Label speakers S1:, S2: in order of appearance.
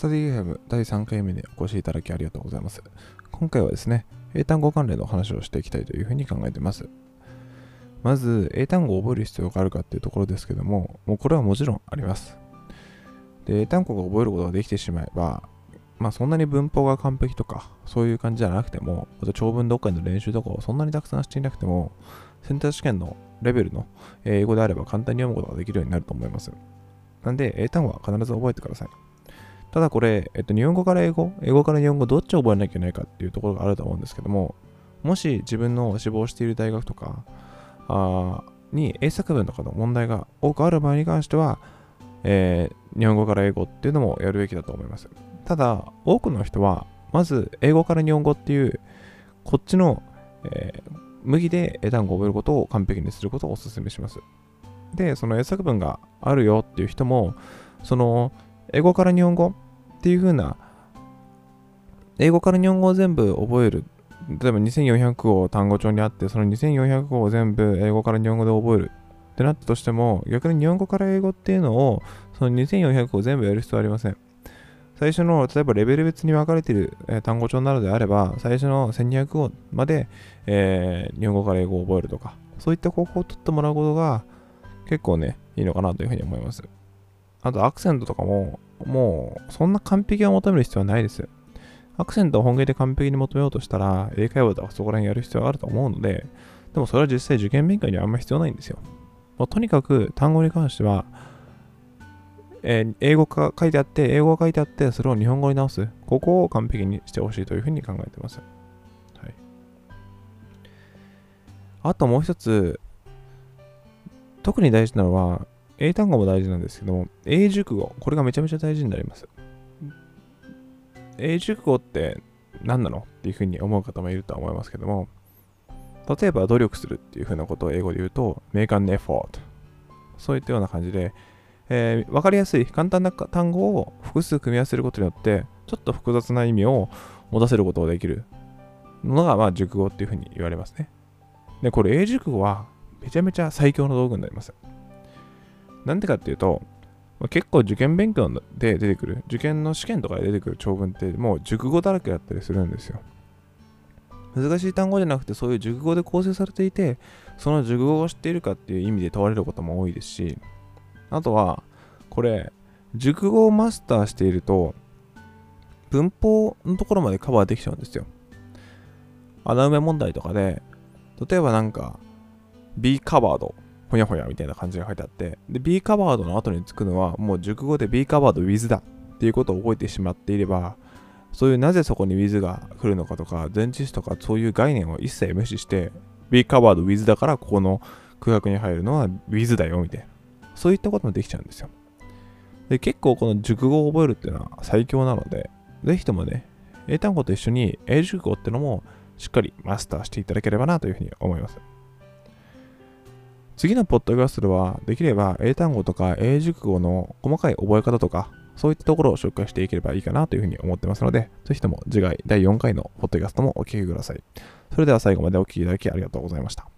S1: スタディゲーム第3回目にお越しいただきありがとうございます。今回はですね、英単語関連の話をしていきたいというふうに考えています。まず、英単語を覚える必要があるかっていうところですけども、もうこれはもちろんあります。で、英単語が覚えることができてしまえば、まあそんなに文法が完璧とか、そういう感じじゃなくても、あと長文読解の練習とかをそんなにたくさんしていなくても、センター試験のレベルの英語であれば簡単に読むことができるようになると思います。なんで、英単語は必ず覚えてください。ただこれ、えっと、日本語から英語、英語から日本語、どっちを覚えなきゃいけないかっていうところがあると思うんですけども、もし自分の志望している大学とかあに英作文とかの問題が多くある場合に関しては、えー、日本語から英語っていうのもやるべきだと思います。ただ、多くの人は、まず英語から日本語っていう、こっちの、えー、麦で英単語を覚えることを完璧にすることをお勧めします。で、その英作文があるよっていう人も、その英語から日本語っていう風な、英語から日本語を全部覚える。例えば2400語単語帳にあって、その2400語を全部英語から日本語で覚えるってなったとしても、逆に日本語から英語っていうのを、その2400語を全部やる必要はありません。最初の、例えばレベル別に分かれている、えー、単語帳なのであれば、最初の1200語まで、えー、日本語から英語を覚えるとか、そういった方法を取ってもらうことが結構ね、いいのかなというふうに思います。あとアクセントとかも、もうそんな完璧を求める必要はないです。アクセントを本気で完璧に求めようとしたら、英会話とかそこら辺やる必要があると思うので、でもそれは実際受験勉強にはあんまり必要ないんですよ。もうとにかく単語に関しては、えー、英語が書いてあって、英語が書いてあって、それを日本語に直す。ここを完璧にしてほしいというふうに考えてます。はい。あともう一つ、特に大事なのは、英単語も大事なんですけども、英熟語、これがめちゃめちゃ大事になります。英熟語って何なの？っていうふうに思う方もいるとは思いますけども、例えば努力するっていうふうなことを英語で言うと、make an effort。そういったような感じで、えー、分かりやすい簡単な単語を複数組み合わせることによって、ちょっと複雑な意味を持たせることができるのが、まあ、熟語っていうふうに言われますね。で、これ英熟語はめちゃめちゃ最強の道具になります。なんでかっていうと、結構受験勉強で出てくる、受験の試験とかで出てくる長文ってもう熟語だらけだったりするんですよ。難しい単語じゃなくてそういう熟語で構成されていて、その熟語を知っているかっていう意味で問われることも多いですし、あとは、これ、熟語をマスターしていると、文法のところまでカバーできちゃうんですよ。穴埋め問題とかで、例えばなんか、be covered ほやほやみたいな感じが書いてあって、で、be covered の後につくのは、もう熟語で be covered with だっていうことを覚えてしまっていれば、そういうなぜそこに with が来るのかとか、前置詞とかそういう概念を一切無視して、be covered with だからここの空白に入るのは with だよみたいな。そういったこともできちゃうんですよ。で、結構この熟語を覚えるっていうのは最強なので、ぜひともね、英単語と一緒に英熟語ってのもしっかりマスターしていただければなというふうに思います。次のポッドキャストでは、できれば英単語とか英熟語の細かい覚え方とか、そういったところを紹介していければいいかなというふうに思ってますので、ぜひとも次回第4回のポッドキャストもお聴きください。それでは最後までお聴きいただきありがとうございました。